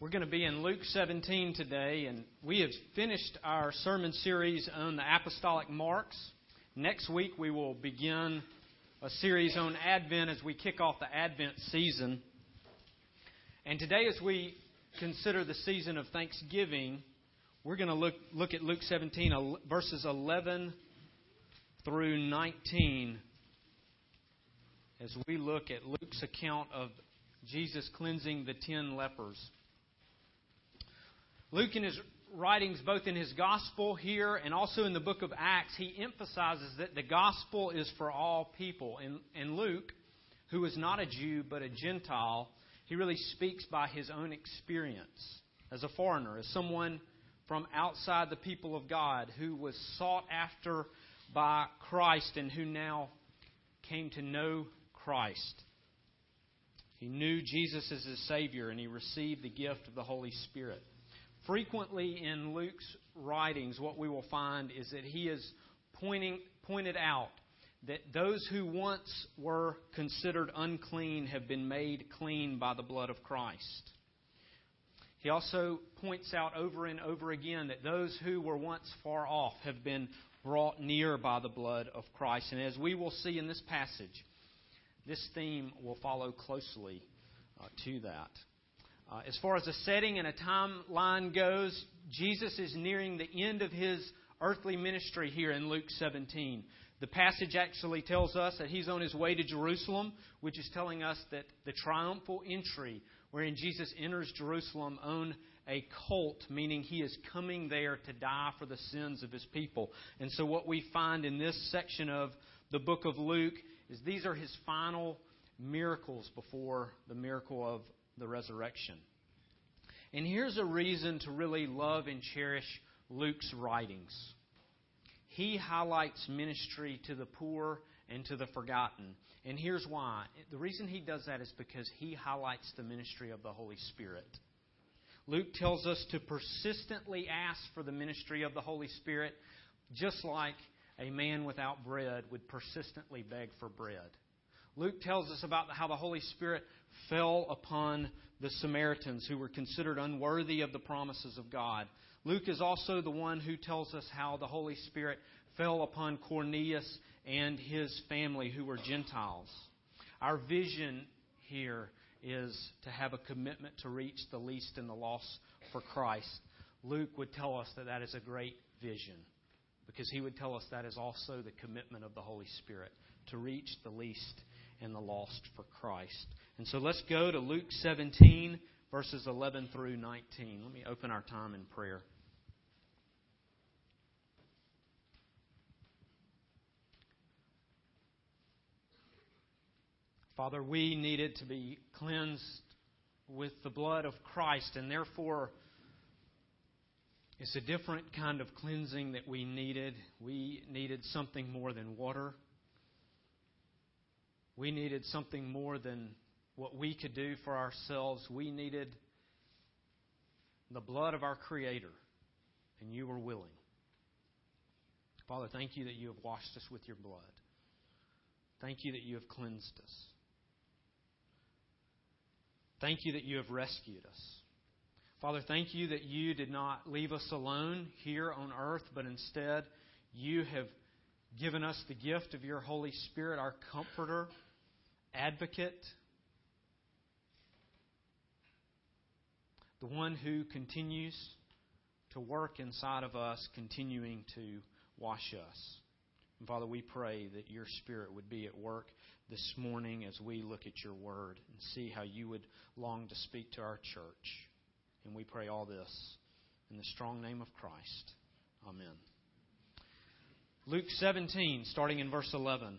We're going to be in Luke 17 today, and we have finished our sermon series on the apostolic marks. Next week, we will begin a series on Advent as we kick off the Advent season. And today, as we consider the season of Thanksgiving, we're going to look, look at Luke 17, verses 11 through 19, as we look at Luke's account of Jesus cleansing the ten lepers. Luke, in his writings, both in his gospel here and also in the book of Acts, he emphasizes that the gospel is for all people. And, and Luke, who is not a Jew but a Gentile, he really speaks by his own experience as a foreigner, as someone from outside the people of God who was sought after by Christ and who now came to know Christ. He knew Jesus as his Savior and he received the gift of the Holy Spirit. Frequently in Luke's writings, what we will find is that he is pointing, pointed out that those who once were considered unclean have been made clean by the blood of Christ. He also points out over and over again that those who were once far off have been brought near by the blood of Christ. And as we will see in this passage, this theme will follow closely uh, to that. Uh, as far as a setting and a timeline goes, Jesus is nearing the end of his earthly ministry here in Luke 17. The passage actually tells us that he's on his way to Jerusalem, which is telling us that the triumphal entry wherein Jesus enters Jerusalem on a colt, meaning he is coming there to die for the sins of his people. And so, what we find in this section of the book of Luke is these are his final miracles before the miracle of the resurrection. And here's a reason to really love and cherish Luke's writings. He highlights ministry to the poor and to the forgotten. And here's why. The reason he does that is because he highlights the ministry of the Holy Spirit. Luke tells us to persistently ask for the ministry of the Holy Spirit, just like a man without bread would persistently beg for bread. Luke tells us about how the Holy Spirit fell upon the Samaritans who were considered unworthy of the promises of God. Luke is also the one who tells us how the Holy Spirit fell upon Cornelius and his family who were Gentiles. Our vision here is to have a commitment to reach the least and the lost for Christ. Luke would tell us that that is a great vision because he would tell us that is also the commitment of the Holy Spirit to reach the least and the lost for Christ. And so let's go to Luke 17, verses 11 through 19. Let me open our time in prayer. Father, we needed to be cleansed with the blood of Christ, and therefore it's a different kind of cleansing that we needed. We needed something more than water. We needed something more than what we could do for ourselves. We needed the blood of our Creator, and you were willing. Father, thank you that you have washed us with your blood. Thank you that you have cleansed us. Thank you that you have rescued us. Father, thank you that you did not leave us alone here on earth, but instead you have given us the gift of your Holy Spirit, our comforter advocate, the one who continues to work inside of us, continuing to wash us. And Father, we pray that your Spirit would be at work this morning as we look at your word and see how you would long to speak to our church. And we pray all this in the strong name of Christ. Amen. Luke 17, starting in verse 11.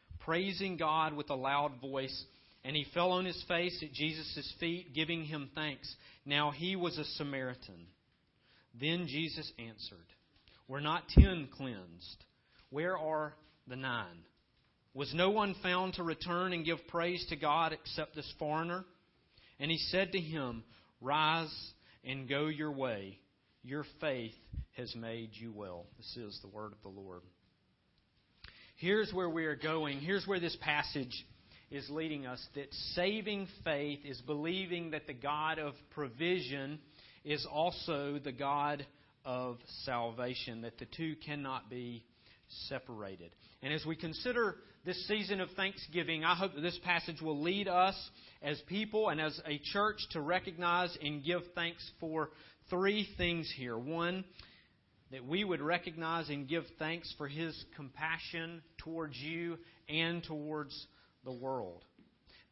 praising God with a loud voice And he fell on his face at Jesus' feet, giving him thanks. Now he was a Samaritan. Then Jesus answered, Were not ten cleansed? Where are the nine? Was no one found to return and give praise to God except this foreigner? And he said to him, Rise and go your way. Your faith has made you well. This is the word of the Lord. Here's where we are going. Here's where this passage is leading us that saving faith is believing that the God of provision is also the God of salvation, that the two cannot be separated. And as we consider this season of Thanksgiving, I hope that this passage will lead us as people and as a church to recognize and give thanks for three things here. One, that we would recognize and give thanks for His compassion towards you and towards the world.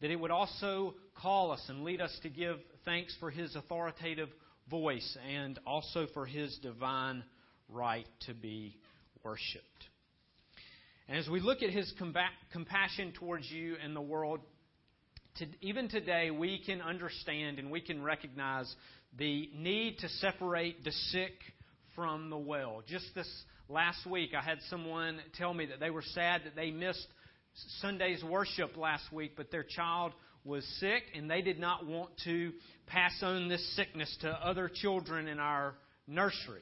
That it would also call us and lead us to give thanks for His authoritative voice and also for His divine right to be worshiped. And as we look at His compassion towards you and the world, to, even today we can understand and we can recognize the need to separate the sick from the well. Just this last week, I had someone tell me that they were sad that they missed Sunday's worship last week, but their child was sick and they did not want to pass on this sickness to other children in our nursery.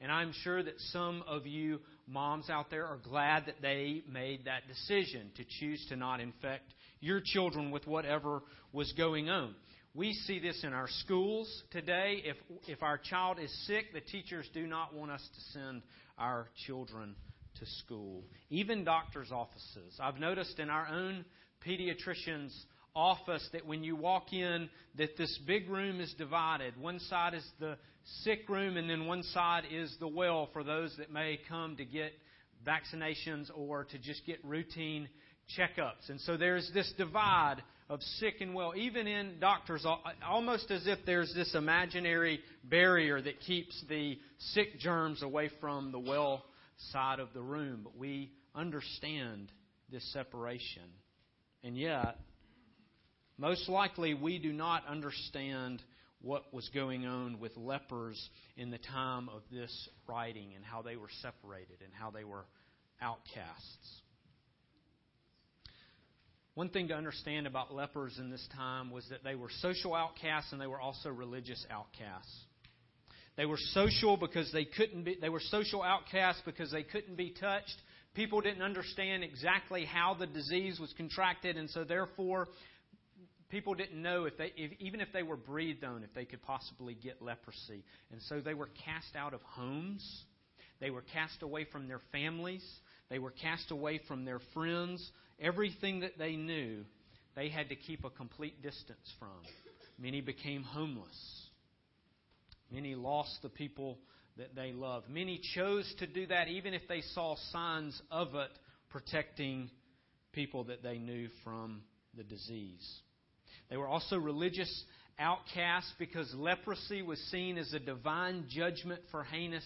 And I'm sure that some of you moms out there are glad that they made that decision to choose to not infect your children with whatever was going on. We see this in our schools today. If, if our child is sick, the teachers do not want us to send our children to school, even doctors' offices. I've noticed in our own pediatrician's office that when you walk in that this big room is divided. One side is the sick room and then one side is the well for those that may come to get vaccinations or to just get routine checkups. And so there's this divide of sick and well, even in doctors, almost as if there's this imaginary barrier that keeps the sick germs away from the well side of the room, but we understand this separation. And yet, most likely, we do not understand what was going on with lepers in the time of this writing and how they were separated and how they were outcasts. One thing to understand about lepers in this time was that they were social outcasts and they were also religious outcasts. They were social because they couldn't be, they were social outcasts because they couldn't be touched. People didn't understand exactly how the disease was contracted, and so therefore, people didn't know if they, if, even if they were breathed on, if they could possibly get leprosy. And so they were cast out of homes. They were cast away from their families. They were cast away from their friends. Everything that they knew, they had to keep a complete distance from. Many became homeless. Many lost the people that they loved. Many chose to do that even if they saw signs of it protecting people that they knew from the disease. They were also religious outcasts because leprosy was seen as a divine judgment for heinous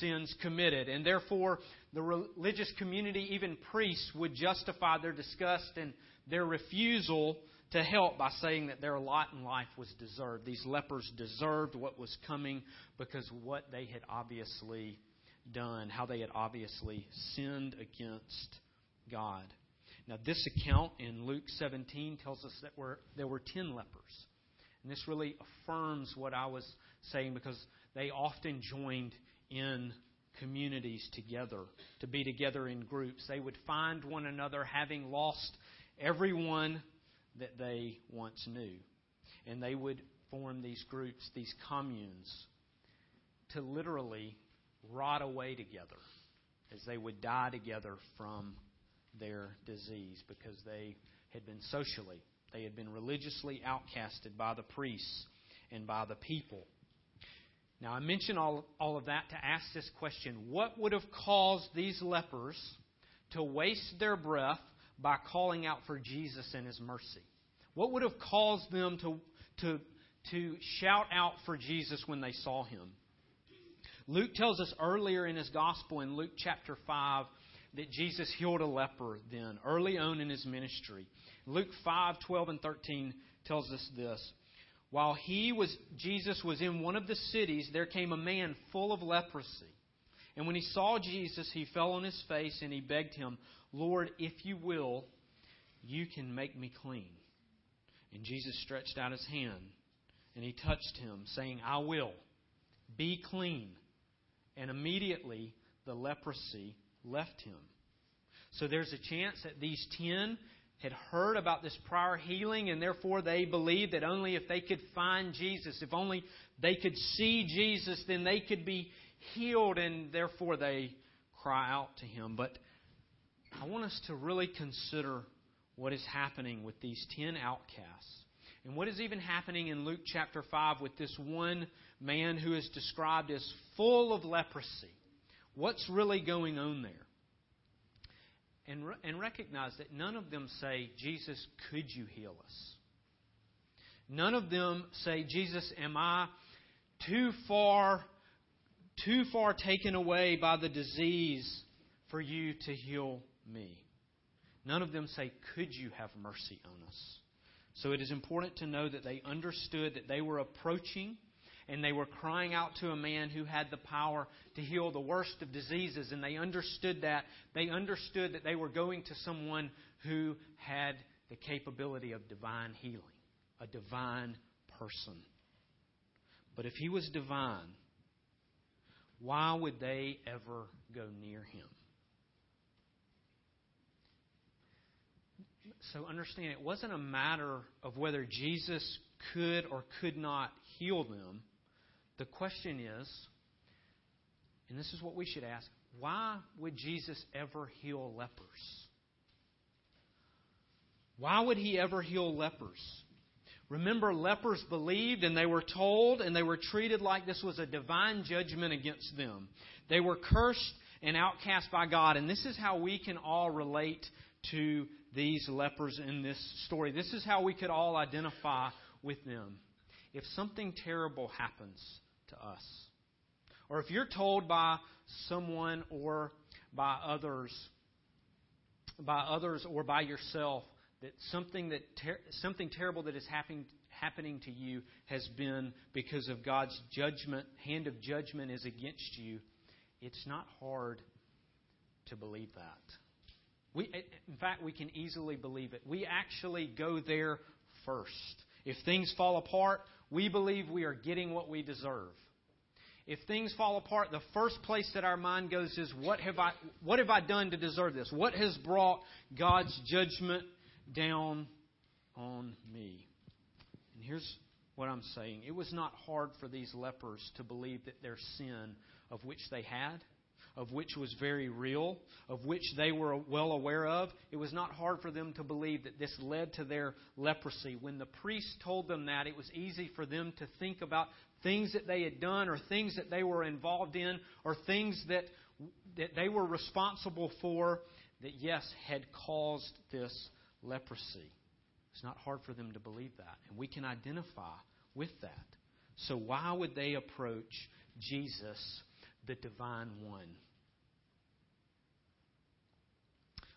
sins committed. And therefore, the religious community, even priests, would justify their disgust and their refusal to help by saying that their lot in life was deserved. These lepers deserved what was coming because what they had obviously done, how they had obviously sinned against God. Now, this account in Luke 17 tells us that there were 10 lepers. And this really affirms what I was saying because they often joined in communities together, to be together in groups. They would find one another having lost everyone that they once knew. And they would form these groups, these communes, to literally rot away together as they would die together from their disease because they had been socially, they had been religiously outcasted by the priests and by the people. Now, I mention all, all of that to ask this question What would have caused these lepers to waste their breath by calling out for Jesus and his mercy? What would have caused them to, to, to shout out for Jesus when they saw him? Luke tells us earlier in his gospel in Luke chapter 5 that Jesus healed a leper then, early on in his ministry. Luke 5 12 and 13 tells us this. While he was, Jesus was in one of the cities, there came a man full of leprosy. And when he saw Jesus, he fell on his face and he begged him, Lord, if you will, you can make me clean. And Jesus stretched out his hand and he touched him, saying, I will. Be clean. And immediately the leprosy left him. So there's a chance that these ten had heard about this prior healing, and therefore they believed that only if they could find Jesus, if only they could see Jesus, then they could be healed, and therefore they cry out to him. But I want us to really consider what is happening with these ten outcasts. And what is even happening in Luke chapter 5 with this one man who is described as full of leprosy? What's really going on there? And, and recognize that none of them say, Jesus, could you heal us? None of them say, Jesus, am I too far, too far taken away by the disease for you to heal me? None of them say, Could you have mercy on us? So it is important to know that they understood that they were approaching and they were crying out to a man who had the power to heal the worst of diseases. And they understood that. They understood that they were going to someone who had the capability of divine healing, a divine person. But if he was divine, why would they ever go near him? So understand, it wasn't a matter of whether Jesus could or could not heal them. The question is, and this is what we should ask why would Jesus ever heal lepers? Why would he ever heal lepers? Remember, lepers believed and they were told and they were treated like this was a divine judgment against them. They were cursed and outcast by God. And this is how we can all relate to these lepers in this story. This is how we could all identify with them. If something terrible happens to us, or if you're told by someone or by others, by others or by yourself, that something that ter- something terrible that is happening happening to you has been because of God's judgment, hand of judgment is against you, it's not hard to believe that. We, in fact, we can easily believe it. We actually go there first. If things fall apart, we believe we are getting what we deserve. If things fall apart, the first place that our mind goes is, what have I, what have I done to deserve this? What has brought God's judgment down on me? And here's what I'm saying. It was not hard for these lepers to believe that their sin, of which they had, of which was very real, of which they were well aware of, it was not hard for them to believe that this led to their leprosy. When the priest told them that, it was easy for them to think about things that they had done or things that they were involved in or things that, that they were responsible for that, yes, had caused this leprosy. It's not hard for them to believe that. And we can identify with that. So, why would they approach Jesus, the divine one?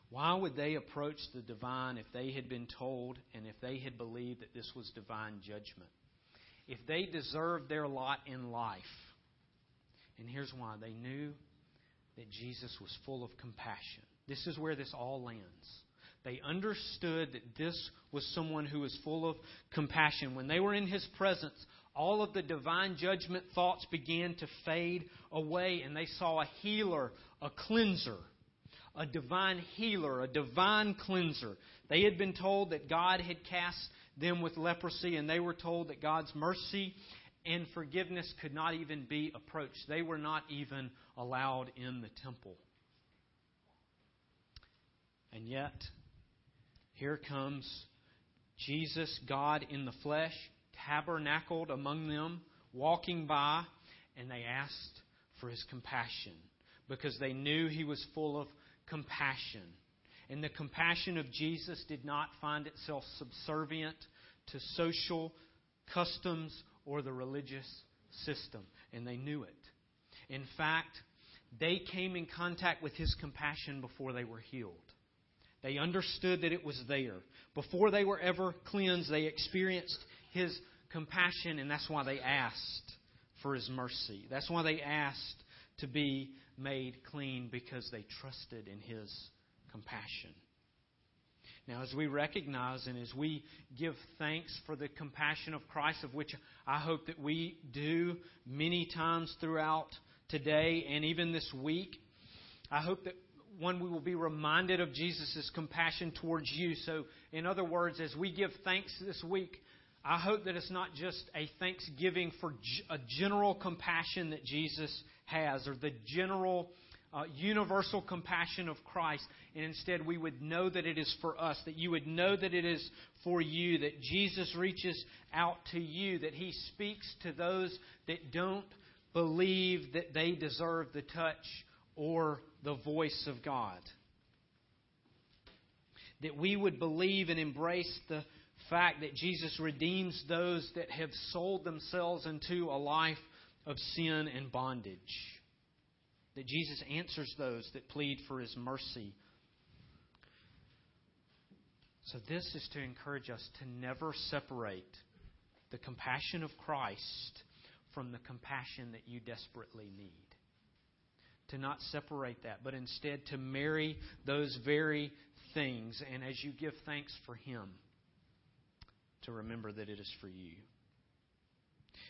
Why would they approach the divine if they had been told and if they had believed that this was divine judgment? If they deserved their lot in life. And here's why they knew that Jesus was full of compassion. This is where this all lands. They understood that this was someone who was full of compassion. When they were in his presence, all of the divine judgment thoughts began to fade away, and they saw a healer, a cleanser a divine healer, a divine cleanser. They had been told that God had cast them with leprosy, and they were told that God's mercy and forgiveness could not even be approached. They were not even allowed in the temple. And yet, here comes Jesus, God in the flesh, tabernacled among them, walking by, and they asked for his compassion because they knew he was full of compassion. And the compassion of Jesus did not find itself subservient to social customs or the religious system. And they knew it. In fact, they came in contact with his compassion before they were healed. They understood that it was there. Before they were ever cleansed, they experienced His compassion, and that's why they asked for His mercy. That's why they asked to be made clean because they trusted in His compassion. Now, as we recognize and as we give thanks for the compassion of Christ, of which I hope that we do many times throughout today and even this week, I hope that one, we will be reminded of Jesus' compassion towards you. So, in other words, as we give thanks this week, I hope that it's not just a thanksgiving for a general compassion that Jesus has or the general uh, universal compassion of Christ, and instead we would know that it is for us, that you would know that it is for you, that Jesus reaches out to you, that He speaks to those that don't believe that they deserve the touch or the voice of God. That we would believe and embrace the fact that Jesus redeems those that have sold themselves into a life of sin and bondage. That Jesus answers those that plead for his mercy. So, this is to encourage us to never separate the compassion of Christ from the compassion that you desperately need to not separate that, but instead to marry those very things. And as you give thanks for Him, to remember that it is for you.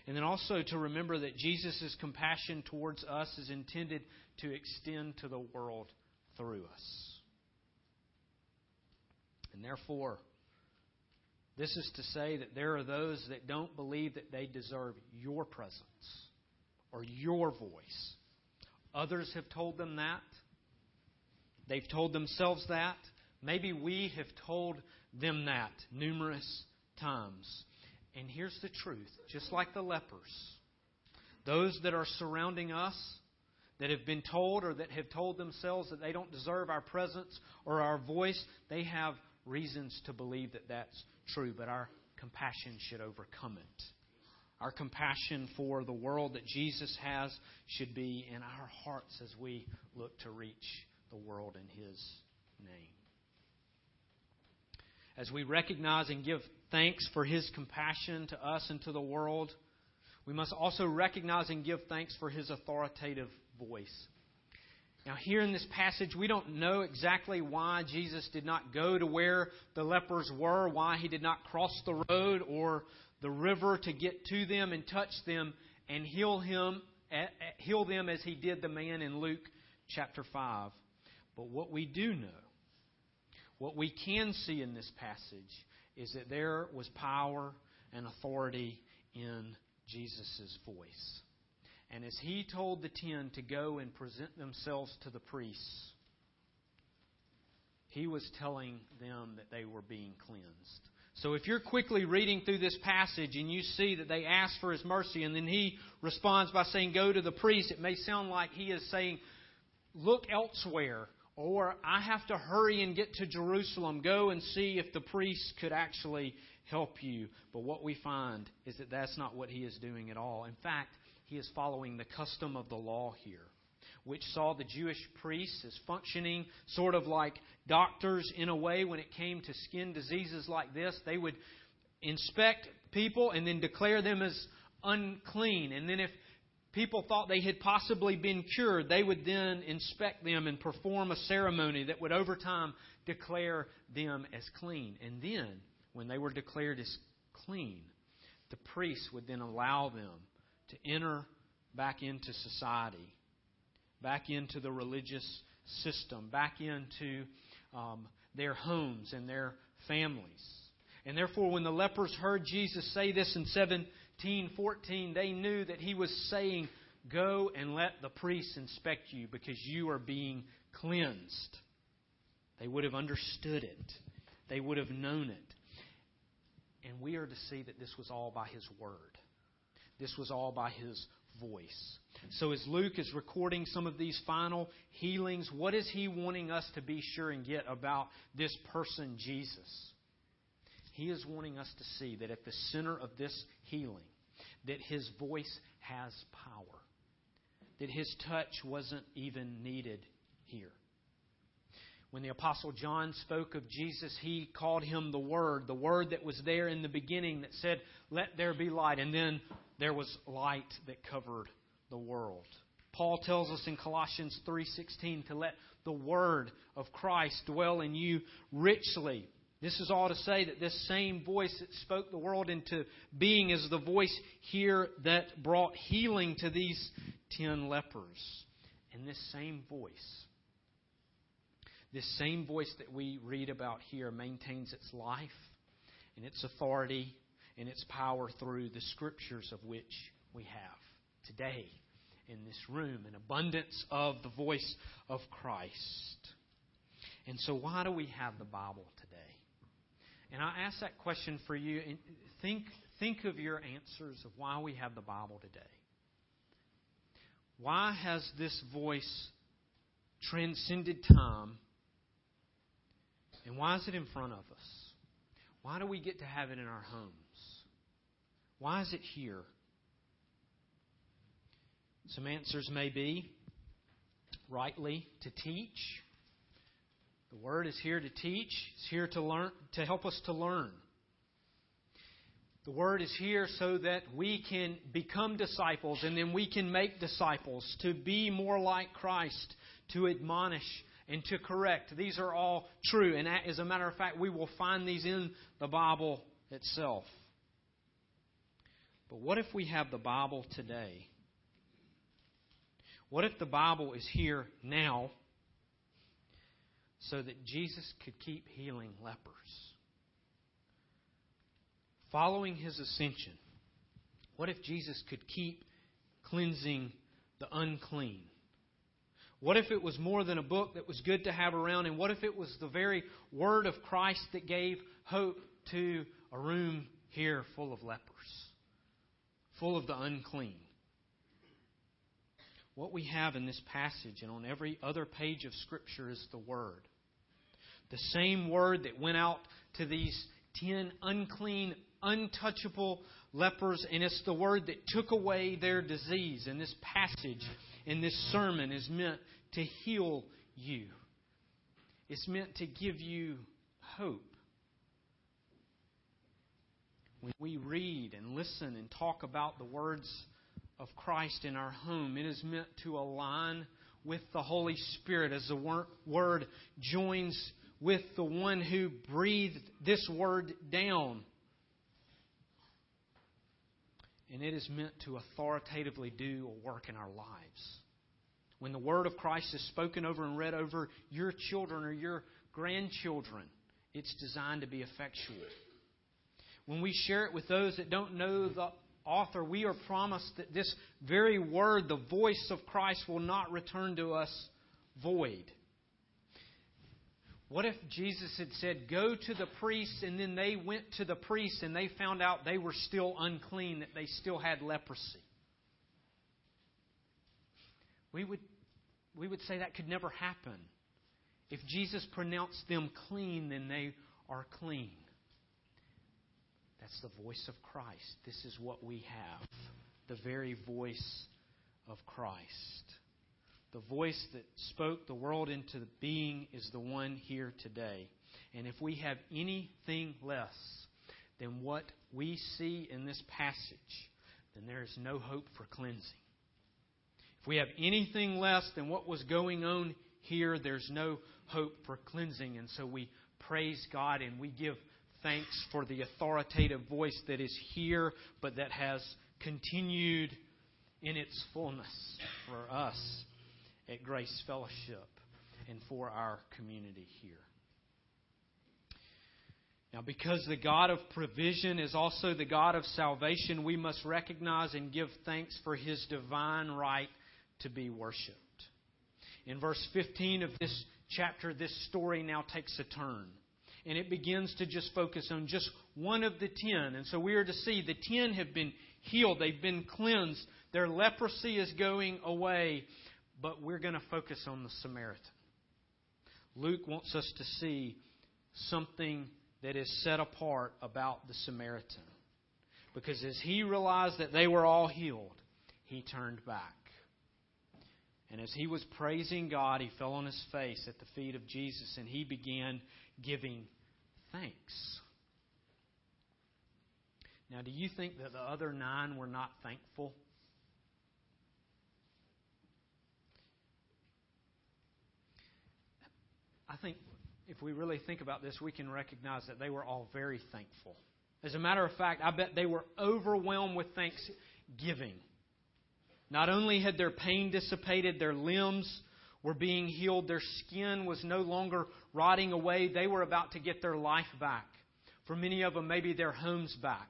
And then also to remember that Jesus' compassion towards us is intended to extend to the world through us. And therefore, this is to say that there are those that don't believe that they deserve your presence or your voice Others have told them that. They've told themselves that. Maybe we have told them that numerous times. And here's the truth just like the lepers, those that are surrounding us, that have been told or that have told themselves that they don't deserve our presence or our voice, they have reasons to believe that that's true, but our compassion should overcome it. Our compassion for the world that Jesus has should be in our hearts as we look to reach the world in His name. As we recognize and give thanks for His compassion to us and to the world, we must also recognize and give thanks for His authoritative voice. Now, here in this passage, we don't know exactly why Jesus did not go to where the lepers were, why he did not cross the road or the river to get to them and touch them and heal him eh, eh, heal them as he did the man in Luke chapter 5. But what we do know, what we can see in this passage is that there was power and authority in Jesus' voice. And as he told the ten to go and present themselves to the priests, he was telling them that they were being cleansed. So if you're quickly reading through this passage and you see that they ask for his mercy and then he responds by saying, Go to the priest, it may sound like he is saying, Look elsewhere. Or I have to hurry and get to Jerusalem. Go and see if the priest could actually help you. But what we find is that that's not what he is doing at all. In fact, he is following the custom of the law here which saw the Jewish priests as functioning sort of like doctors in a way when it came to skin diseases like this. They would inspect people and then declare them as unclean. And then if people thought they had possibly been cured, they would then inspect them and perform a ceremony that would over time declare them as clean. And then, when they were declared as clean, the priests would then allow them to enter back into society back into the religious system, back into um, their homes and their families. And therefore, when the lepers heard Jesus say this in 1714, they knew that he was saying, Go and let the priests inspect you because you are being cleansed. They would have understood it, they would have known it. And we are to see that this was all by his word, this was all by his voice. So, as Luke is recording some of these final healings, what is he wanting us to be sure and get about this person, Jesus? He is wanting us to see that at the center of this healing, that his voice has power, that his touch wasn't even needed here. When the Apostle John spoke of Jesus, he called him the Word, the Word that was there in the beginning that said, Let there be light. And then there was light that covered the world. Paul tells us in Colossians 3:16 to let the word of Christ dwell in you richly. This is all to say that this same voice that spoke the world into being is the voice here that brought healing to these 10 lepers. And this same voice this same voice that we read about here maintains its life and its authority and its power through the scriptures of which we have today in this room an abundance of the voice of Christ. And so, why do we have the Bible? And I ask that question for you. And think, think of your answers of why we have the Bible today. Why has this voice transcended time? And why is it in front of us? Why do we get to have it in our homes? Why is it here? Some answers may be rightly to teach. The word is here to teach. It's here to learn to help us to learn. The word is here so that we can become disciples and then we can make disciples to be more like Christ, to admonish and to correct. These are all true. And as a matter of fact, we will find these in the Bible itself. But what if we have the Bible today what if the Bible is here now so that Jesus could keep healing lepers? Following his ascension, what if Jesus could keep cleansing the unclean? What if it was more than a book that was good to have around? And what if it was the very word of Christ that gave hope to a room here full of lepers, full of the unclean? What we have in this passage and on every other page of Scripture is the Word. The same Word that went out to these ten unclean, untouchable lepers, and it's the Word that took away their disease. And this passage in this sermon is meant to heal you, it's meant to give you hope. When we read and listen and talk about the words of Christ in our home. It is meant to align with the Holy Spirit as the Word joins with the one who breathed this Word down. And it is meant to authoritatively do a work in our lives. When the Word of Christ is spoken over and read over your children or your grandchildren, it's designed to be effectual. When we share it with those that don't know the author, we are promised that this very word, the voice of Christ, will not return to us void. What if Jesus had said, Go to the priests, and then they went to the priests and they found out they were still unclean, that they still had leprosy? We would, we would say that could never happen. If Jesus pronounced them clean, then they are clean. That's the voice of Christ. This is what we have the very voice of Christ. The voice that spoke the world into being is the one here today. And if we have anything less than what we see in this passage, then there is no hope for cleansing. If we have anything less than what was going on here, there's no hope for cleansing. And so we praise God and we give thanks for the authoritative voice that is here, but that has continued in its fullness for us at Grace Fellowship and for our community here. Now, because the God of provision is also the God of salvation, we must recognize and give thanks for his divine right to be worshiped. In verse 15 of this chapter, this story now takes a turn and it begins to just focus on just one of the ten. And so we are to see the ten have been healed, they've been cleansed, their leprosy is going away, but we're going to focus on the Samaritan. Luke wants us to see something that is set apart about the Samaritan. Because as he realized that they were all healed, he turned back. And as he was praising God, he fell on his face at the feet of Jesus and he began giving thanks. Now, do you think that the other nine were not thankful? I think if we really think about this, we can recognize that they were all very thankful. As a matter of fact, I bet they were overwhelmed with thanksgiving. Not only had their pain dissipated, their limbs were being healed, their skin was no longer rotting away, they were about to get their life back. For many of them, maybe their homes back,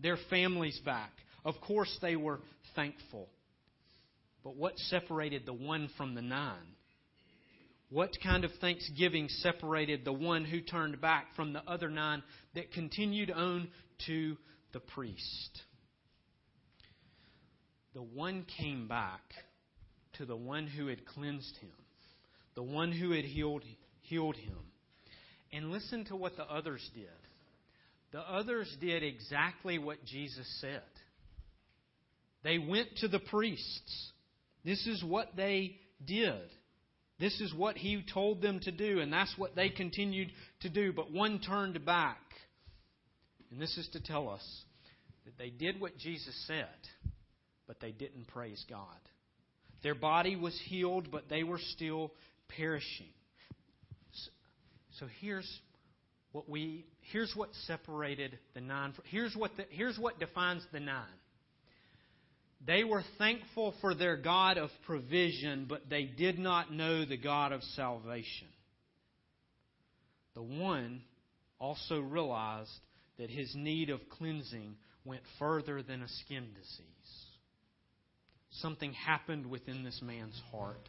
their families back. Of course, they were thankful. But what separated the one from the nine? What kind of thanksgiving separated the one who turned back from the other nine that continued on to the priest? The one came back to the one who had cleansed him, the one who had healed, healed him. And listen to what the others did. The others did exactly what Jesus said. They went to the priests. This is what they did. This is what he told them to do, and that's what they continued to do. But one turned back. And this is to tell us that they did what Jesus said, but they didn't praise God. Their body was healed, but they were still perishing. So, here's what we here's what separated the nine. Here's what the, here's what defines the nine. They were thankful for their God of provision, but they did not know the God of salvation. The one also realized that his need of cleansing went further than a skin disease. Something happened within this man's heart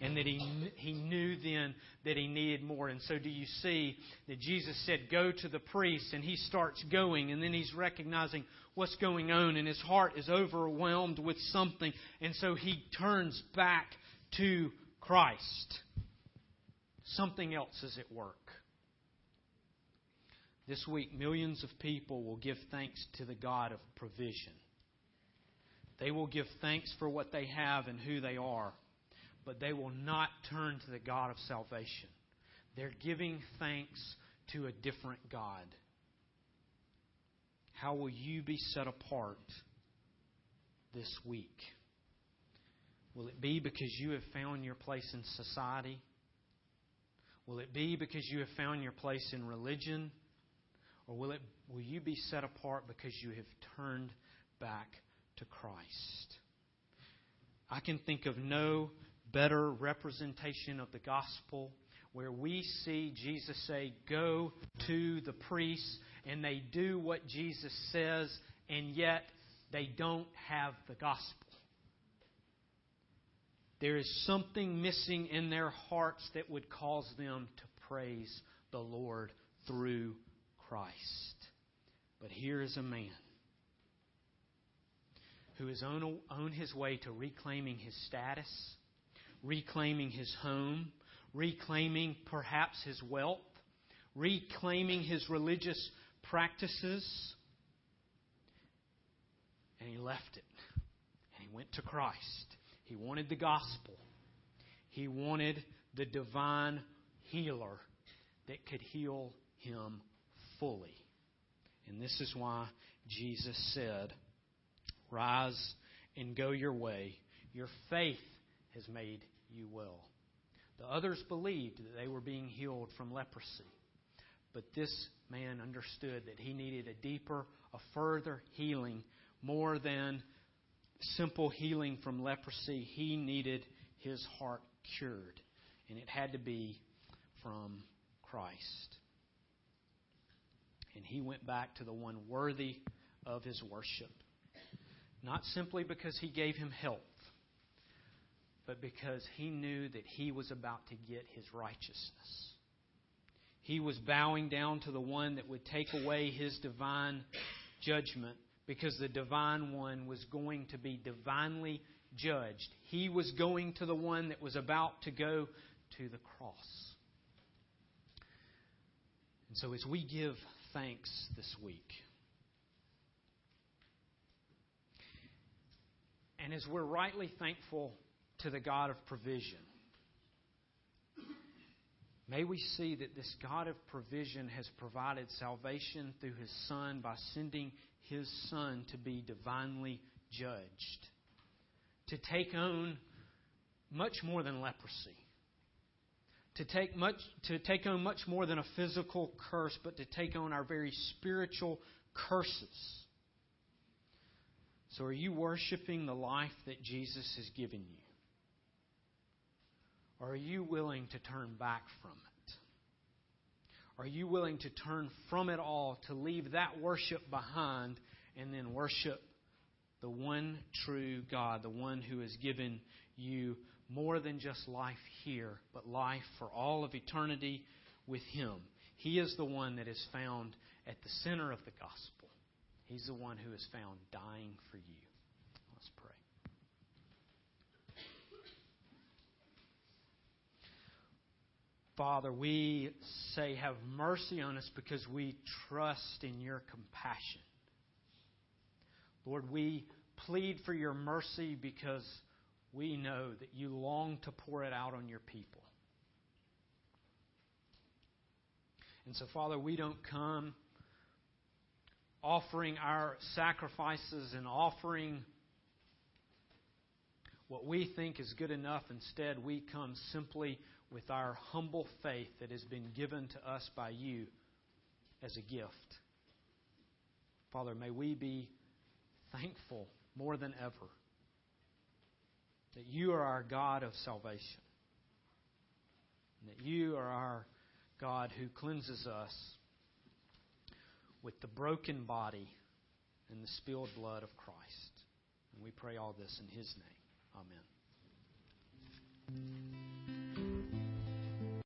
and that he, he knew then that he needed more. And so, do you see that Jesus said, Go to the priest, and he starts going, and then he's recognizing what's going on, and his heart is overwhelmed with something, and so he turns back to Christ. Something else is at work. This week, millions of people will give thanks to the God of provision. They will give thanks for what they have and who they are but they will not turn to the God of salvation. They're giving thanks to a different God. How will you be set apart this week? Will it be because you have found your place in society? Will it be because you have found your place in religion? Or will, it, will you be set apart because you have turned back to Christ? I can think of no better representation of the gospel where we see Jesus say, Go to the priests, and they do what Jesus says, and yet they don't have the gospel. There is something missing in their hearts that would cause them to praise the Lord through Christ. But here is a man who is on, on his way to reclaiming his status reclaiming his home, reclaiming perhaps his wealth, reclaiming his religious practices. And he left it. And he went to Christ. He wanted the gospel. He wanted the divine healer that could heal him fully. And this is why Jesus said, Rise and go your way. Your faith has made you will. The others believed that they were being healed from leprosy. But this man understood that he needed a deeper, a further healing, more than simple healing from leprosy. He needed his heart cured. And it had to be from Christ. And he went back to the one worthy of his worship. Not simply because he gave him help, but because he knew that he was about to get his righteousness. He was bowing down to the one that would take away his divine judgment because the divine one was going to be divinely judged. He was going to the one that was about to go to the cross. And so, as we give thanks this week, and as we're rightly thankful to the God of provision. May we see that this God of provision has provided salvation through His Son by sending His Son to be divinely judged, to take on much more than leprosy, to take, much, to take on much more than a physical curse, but to take on our very spiritual curses. So, are you worshiping the life that Jesus has given you? Or are you willing to turn back from it? Are you willing to turn from it all, to leave that worship behind, and then worship the one true God, the one who has given you more than just life here, but life for all of eternity with Him? He is the one that is found at the center of the gospel. He's the one who is found dying for you. Let's pray. Father, we say, have mercy on us because we trust in your compassion. Lord, we plead for your mercy because we know that you long to pour it out on your people. And so, Father, we don't come offering our sacrifices and offering what we think is good enough. Instead, we come simply with our humble faith that has been given to us by you as a gift. Father, may we be thankful more than ever that you are our God of salvation, and that you are our God who cleanses us with the broken body and the spilled blood of Christ. And we pray all this in His name. Amen.